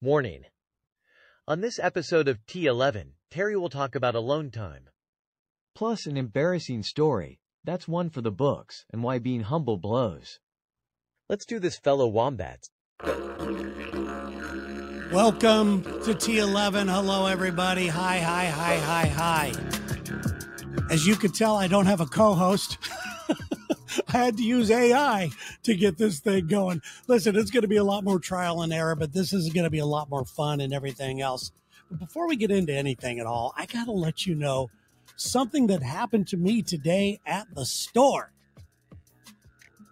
Warning. On this episode of T11, Terry will talk about alone time. Plus an embarrassing story. That's one for the books, and why being humble blows. Let's do this, fellow wombats. Welcome to T11. Hello, everybody. Hi, hi, hi, hi, hi. As you can tell, I don't have a co host. I had to use AI to get this thing going. Listen, it's going to be a lot more trial and error, but this is going to be a lot more fun and everything else. But before we get into anything at all, I got to let you know something that happened to me today at the store.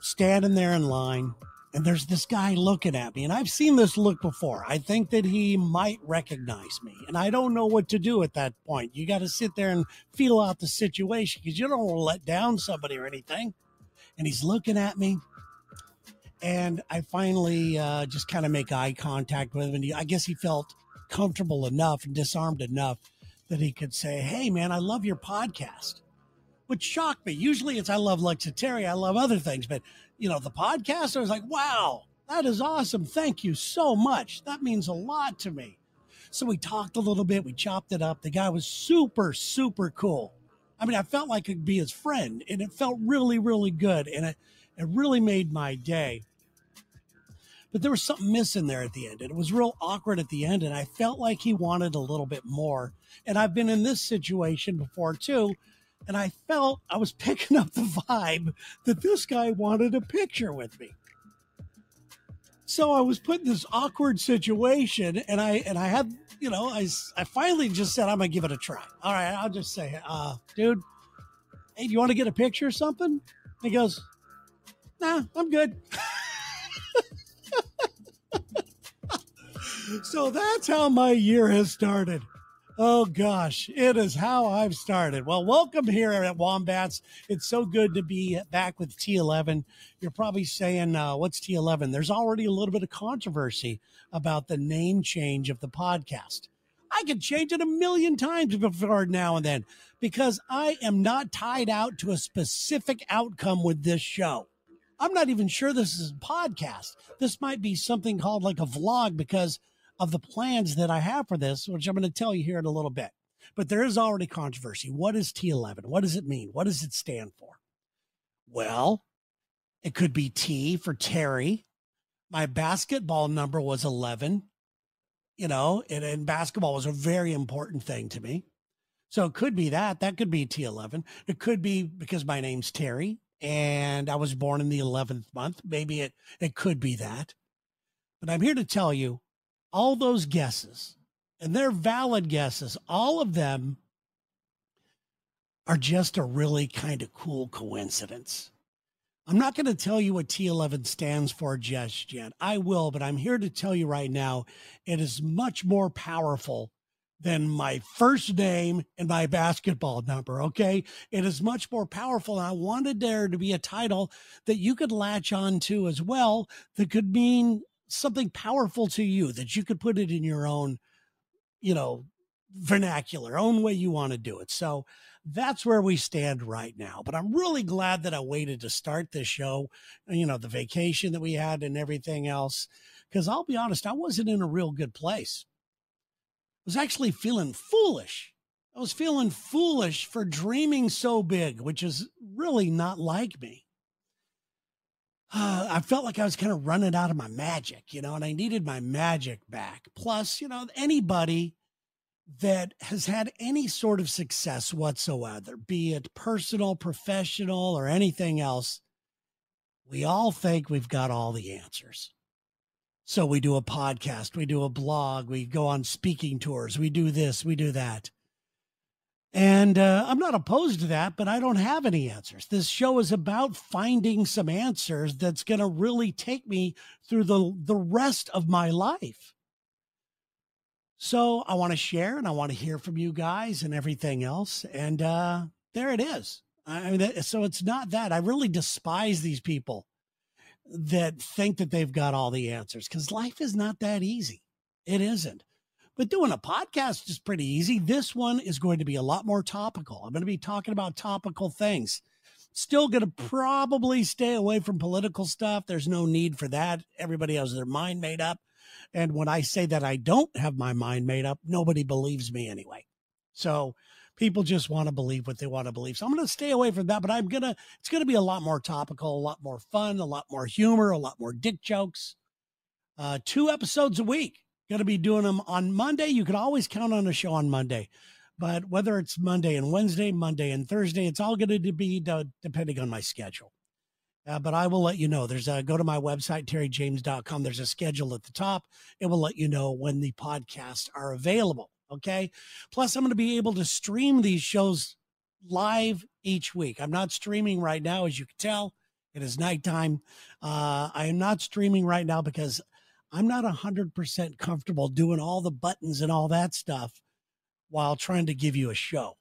Standing there in line, and there's this guy looking at me, and I've seen this look before. I think that he might recognize me, and I don't know what to do at that point. You got to sit there and feel out the situation because you don't want to let down somebody or anything and he's looking at me. And I finally uh, just kind of make eye contact with him. And he, I guess he felt comfortable enough and disarmed enough that he could say, Hey, man, I love your podcast, which shocked me. Usually it's I love Lexa Terry, I love other things. But, you know, the podcast, I was like, Wow, that is awesome. Thank you so much. That means a lot to me. So we talked a little bit, we chopped it up. The guy was super, super cool. I mean, I felt like I could be his friend, and it felt really, really good, and it it really made my day. But there was something missing there at the end, and it was real awkward at the end, and I felt like he wanted a little bit more. And I've been in this situation before too, and I felt I was picking up the vibe that this guy wanted a picture with me. So I was put in this awkward situation, and I and I had you know, I, I finally just said, I'm to give it a try. All right, I'll just say, uh, dude, hey, do you want to get a picture or something? He goes, nah, I'm good. so that's how my year has started. Oh gosh, it is how I've started. Well, welcome here at Wombats. It's so good to be back with T11. You're probably saying, uh, what's T11? There's already a little bit of controversy about the name change of the podcast. I could change it a million times before now and then because I am not tied out to a specific outcome with this show. I'm not even sure this is a podcast. This might be something called like a vlog because of the plans that I have for this, which I'm going to tell you here in a little bit. But there is already controversy. What is T11? What does it mean? What does it stand for? Well, it could be T for Terry. My basketball number was 11, you know, and, and basketball was a very important thing to me. So it could be that. That could be T11. It could be because my name's Terry and I was born in the 11th month. Maybe it, it could be that. But I'm here to tell you all those guesses, and they're valid guesses, all of them are just a really kind of cool coincidence. I'm not going to tell you what T11 stands for just yet. I will, but I'm here to tell you right now it is much more powerful than my first name and my basketball number. Okay. It is much more powerful. And I wanted there to be a title that you could latch on to as well that could mean something powerful to you that you could put it in your own, you know, vernacular, own way you want to do it. So that's where we stand right now. But I'm really glad that I waited to start this show, you know, the vacation that we had and everything else. Because I'll be honest, I wasn't in a real good place. I was actually feeling foolish. I was feeling foolish for dreaming so big, which is really not like me uh, I felt like I was kind of running out of my magic, you know, and I needed my magic back. Plus, you know, anybody that has had any sort of success whatsoever, be it personal, professional, or anything else, we all think we've got all the answers. So we do a podcast, we do a blog, we go on speaking tours, we do this, we do that. And uh, I'm not opposed to that, but I don't have any answers. This show is about finding some answers that's going to really take me through the, the rest of my life. So I want to share and I want to hear from you guys and everything else. And uh, there it is. I mean, so it's not that. I really despise these people that think that they've got all the answers because life is not that easy. It isn't. But doing a podcast is pretty easy. This one is going to be a lot more topical. I'm going to be talking about topical things. Still going to probably stay away from political stuff. There's no need for that. Everybody has their mind made up. And when I say that I don't have my mind made up, nobody believes me anyway. So people just want to believe what they want to believe. So I'm going to stay away from that, but I'm going to, it's going to be a lot more topical, a lot more fun, a lot more humor, a lot more dick jokes. Uh, two episodes a week. Going to be doing them on Monday. You can always count on a show on Monday. But whether it's Monday and Wednesday, Monday and Thursday, it's all going to be depending on my schedule. Uh, but I will let you know. There's a go to my website, terryjaymes.com. There's a schedule at the top. It will let you know when the podcasts are available. Okay. Plus, I'm going to be able to stream these shows live each week. I'm not streaming right now, as you can tell. It is nighttime. Uh, I am not streaming right now because I'm not 100% comfortable doing all the buttons and all that stuff while trying to give you a show.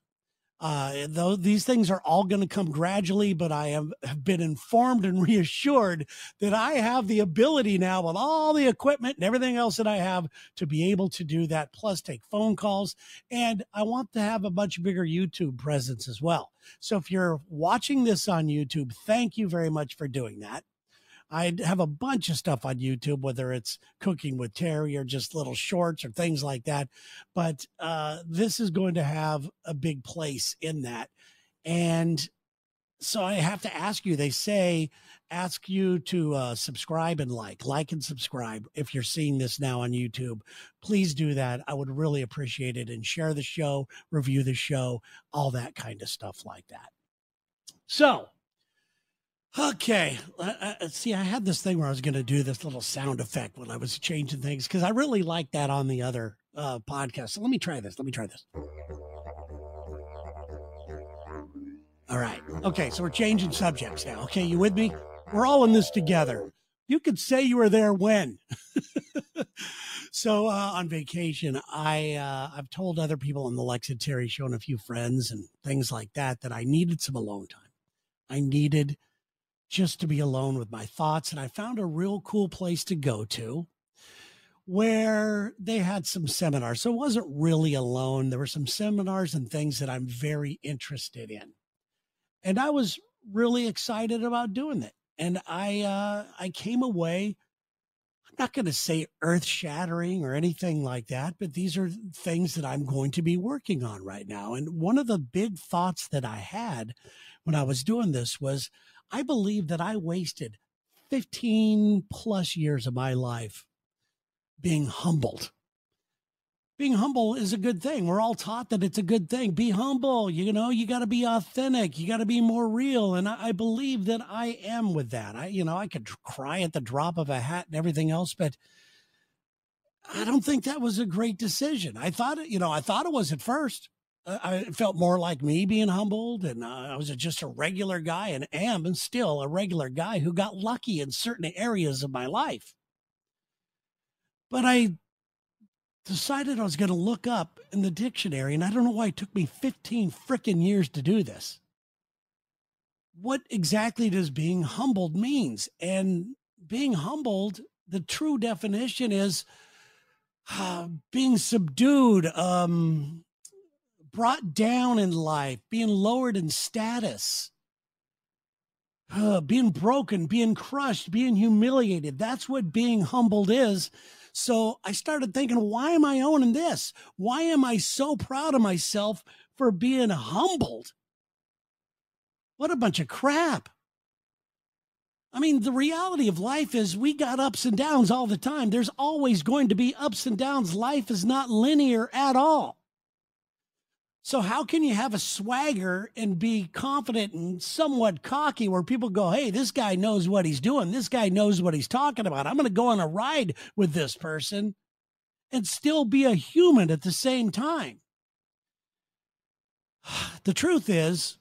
Uh, though these things are all going to come gradually, but I have, have been informed and reassured that I have the ability now with all the equipment and everything else that I have to be able to do that, plus take phone calls. And I want to have a much bigger YouTube presence as well. So if you're watching this on YouTube, thank you very much for doing that. I have a bunch of stuff on YouTube, whether it's cooking with Terry or just little shorts or things like that. But uh, this is going to have a big place in that. And so I have to ask you, they say, ask you to uh, subscribe and like, like and subscribe. If you're seeing this now on YouTube, please do that. I would really appreciate it and share the show, review the show, all that kind of stuff like that. So Okay. See, I had this thing where I was going to do this little sound effect when I was changing things because I really like that on the other uh, podcast. So let me try this. Let me try this. All right. Okay. So we're changing subjects now. Okay. You with me? We're all in this together. You could say you were there when. so uh, on vacation, I uh, I've told other people on the Lex and Terry show and a few friends and things like that that I needed some alone time. I needed just to be alone with my thoughts. And I found a real cool place to go to where they had some seminars. So it wasn't really alone. There were some seminars and things that I'm very interested in. And I was really excited about doing it. And I uh I came away I'm not going to say earth shattering or anything like that, but these are things that I'm going to be working on right now. And one of the big thoughts that I had when I was doing this was I believe that I wasted 15 plus years of my life being humbled. Being humble is a good thing. We're all taught that it's a good thing. Be humble. You know, you got to be authentic. You got to be more real. And I, I, believe that I am with that. I, you know, I could cry at the drop of a hat and everything else, but I don't think that was a great decision. I thought, it, you know, I thought it was at first. I felt more like me being humbled, and uh, I was just a regular guy, and am and still a regular guy who got lucky in certain areas of my life. But I decided I was going to look up in the dictionary, and I don't know why it took me 15 freaking years to do this. What exactly does being humbled means? And being humbled, the true definition is uh, being subdued, um, brought down in life, being lowered in status, uh, being broken, being crushed, being humiliated. That's what being humbled is. So I started thinking, why am I owning this? Why am I so proud of myself for being humbled? What a bunch of crap. I mean, the reality of life is we got ups and downs all the time. There's always going to be ups and downs. Life is not linear at all. So how can you have a swagger and be confident and somewhat cocky where people go, Hey, this guy knows what he's doing. This guy knows what he's talking about. I'm going to go on a ride with this person and still be a human at the same time. The truth is,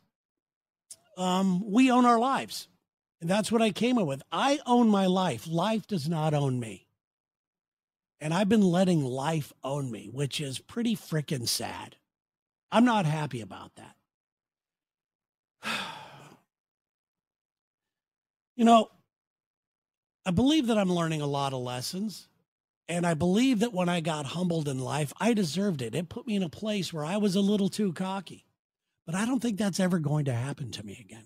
um, we own our lives. And that's what I came up with. I own my life. Life does not own me. And I've been letting life own me, which is pretty freaking sad. I'm not happy about that. you know, I believe that I'm learning a lot of lessons. And I believe that when I got humbled in life, I deserved it. It put me in a place where I was a little too cocky. But I don't think that's ever going to happen to me again.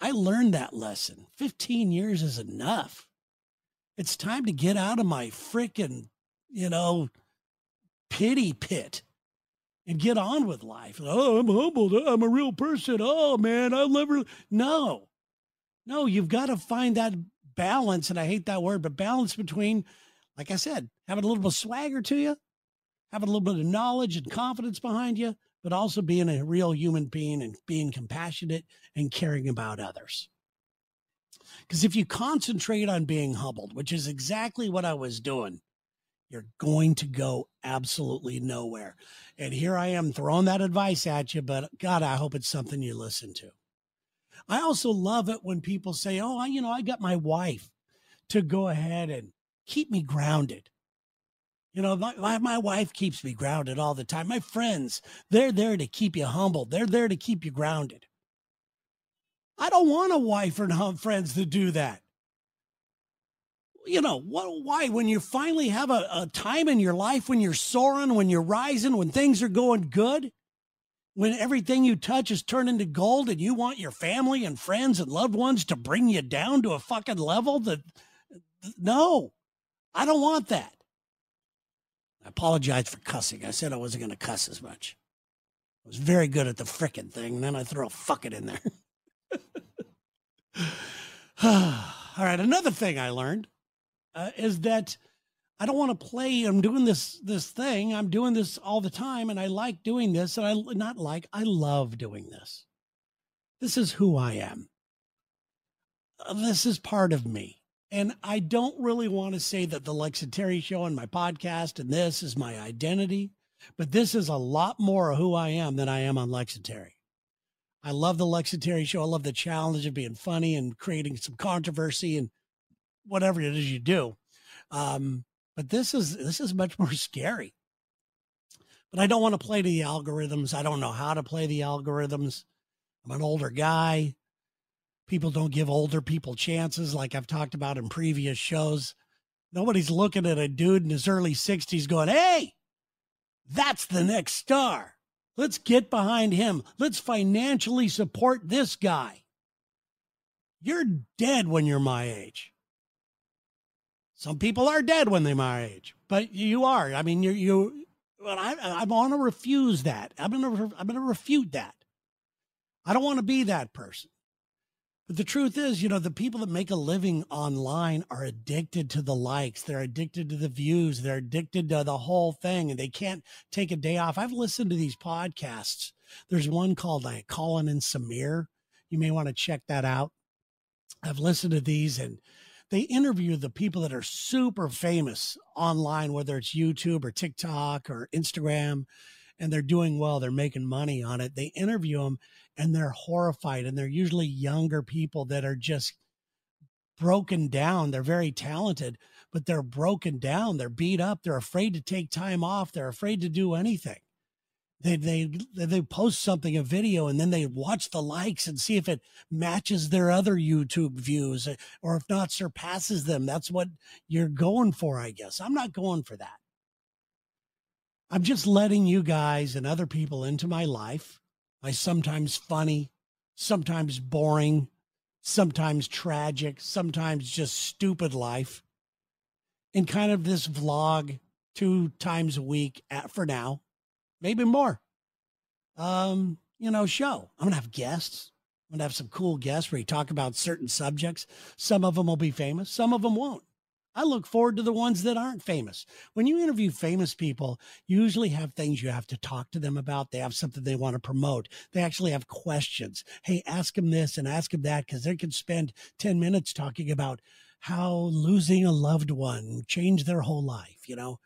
I learned that lesson. 15 years is enough. It's time to get out of my freaking, you know, pity pit and get on with life. Oh, I'm humbled. I'm a real person. Oh, man, I'll never. No, no, you've got to find that balance. And I hate that word, but balance between, like I said, having a little bit of swagger to you, having a little bit of knowledge and confidence behind you, but also being a real human being and being compassionate and caring about others. Because if you concentrate on being humbled, which is exactly what I was doing, you're going to go absolutely nowhere. And here I am throwing that advice at you, but God, I hope it's something you listen to. I also love it when people say, Oh, I, you know, I got my wife to go ahead and keep me grounded. You know, my, my wife keeps me grounded all the time. My friends, they're there to keep you humble. They're there to keep you grounded. I don't want a wife or friends to do that. You know, what, why? When you finally have a, a time in your life when you're soaring, when you're rising, when things are going good, when everything you touch is turned into gold and you want your family and friends and loved ones to bring you down to a fucking level that, no, I don't want that. I apologize for cussing. I said I wasn't going to cuss as much. I was very good at the frickin' thing, and then I throw a fuck it in there. All right, another thing I learned uh, is that I don't want to play. I'm doing this this thing. I'm doing this all the time, and I like doing this. And I not like. I love doing this. This is who I am. Uh, this is part of me. And I don't really want to say that the Lex Terry show and my podcast and this is my identity, but this is a lot more of who I am than I am on Lex Terry. I love the Lex Terry show. I love the challenge of being funny and creating some controversy and whatever it is you do. Um, but this is this is much more scary. But I don't want to play to the algorithms. I don't know how to play the algorithms. I'm an older guy. People don't give older people chances, like I've talked about in previous shows. Nobody's looking at a dude in his early 60s going, hey, that's the next star. Let's get behind him. Let's financially support this guy. You're dead when you're my age. Some people are dead when they're my age, but you are. I mean, you you. Well, I I want to refuse that. I'm gonna I'm gonna refute that. I don't want to be that person. But the truth is, you know, the people that make a living online are addicted to the likes. They're addicted to the views. They're addicted to the whole thing and they can't take a day off. I've listened to these podcasts. There's one called like Colin and Samir. You may want to check that out. I've listened to these and they interview the people that are super famous online, whether it's YouTube or TikTok or Instagram, and they're doing well. They're making money on it. They interview them and they're horrified and they're usually younger people that are just broken down they're very talented but they're broken down they're beat up they're afraid to take time off they're afraid to do anything they they they post something a video and then they watch the likes and see if it matches their other youtube views eh, or if not surpasses them. That's what you're going for i guess. I'm not going for that. I'm just letting you guys and other people into my life. My sometimes funny, sometimes boring, sometimes tragic, sometimes just stupid life. In kind of this vlog two times a week at, for now, maybe more. Um, you know, show. I'm gonna have guests. I'm gonna have some cool guests where you talk about certain subjects. Some of them will be famous, some of them won't. I look forward to the ones that aren't famous. When you interview famous people, you usually have things you have to talk to them about. They have something they want to promote. They actually have questions. Hey, ask them this and ask them that because they could spend 10 minutes talking about how losing a loved one changed their whole life, you know?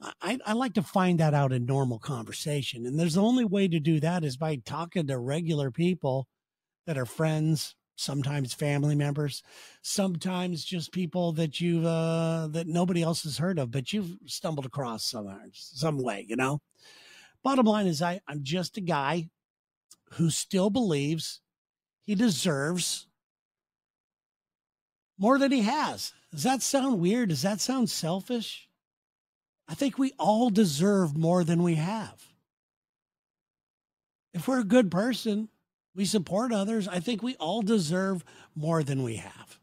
I, I like to find that out in normal conversation. And there's the only way to do that is by talking to regular people that are friends, sometimes family members, sometimes just people that you've uh, that nobody else has heard of, but you've stumbled across somehow, some way, you know. Bottom line is, I I'm just a guy who still believes he deserves more than he has. Does that sound weird? Does that sound selfish? I think we all deserve more than we have. If we're a good person, we support others. I think we all deserve more than we have.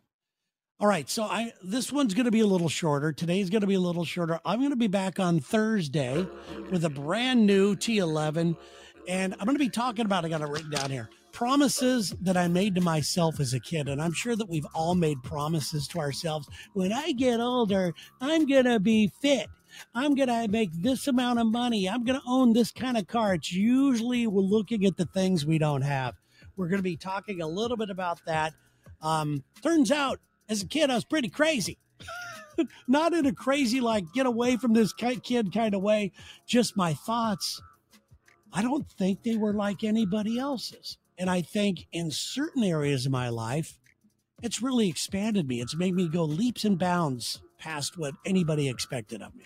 All right, so I this one's going to be a little shorter. Today's going to be a little shorter. I'm going to be back on Thursday with a brand new T11 and I'm going to be talking about I got it written down here. Promises that I made to myself as a kid and I'm sure that we've all made promises to ourselves. When I get older, I'm going to be fit. I'm going to make this amount of money. I'm going to own this kind of car. It's usually we're looking at the things we don't have. We're going to be talking a little bit about that. Um, turns out as a kid, I was pretty crazy. Not in a crazy, like, get away from this kid kind of way, just my thoughts. I don't think they were like anybody else's. And I think in certain areas of my life, it's really expanded me. It's made me go leaps and bounds past what anybody expected of me.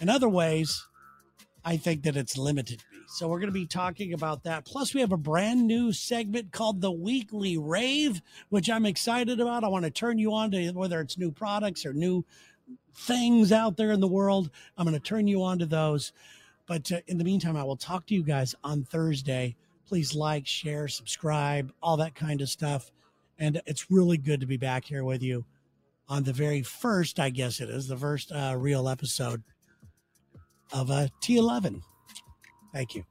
In other ways, I think that it's limited me. So we're going to be talking about that. Plus, we have a brand new segment called the Weekly Rave, which I'm excited about. I want to turn you on to whether it's new products or new things out there in the world. I'm going to turn you on to those. But uh, in the meantime, I will talk to you guys on Thursday. Please like, share, subscribe, all that kind of stuff. And it's really good to be back here with you on the very first, I guess it is, the first uh, real episode of a uh, T11. Thank you.